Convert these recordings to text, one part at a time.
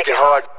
Make it hard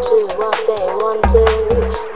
Do what they wanted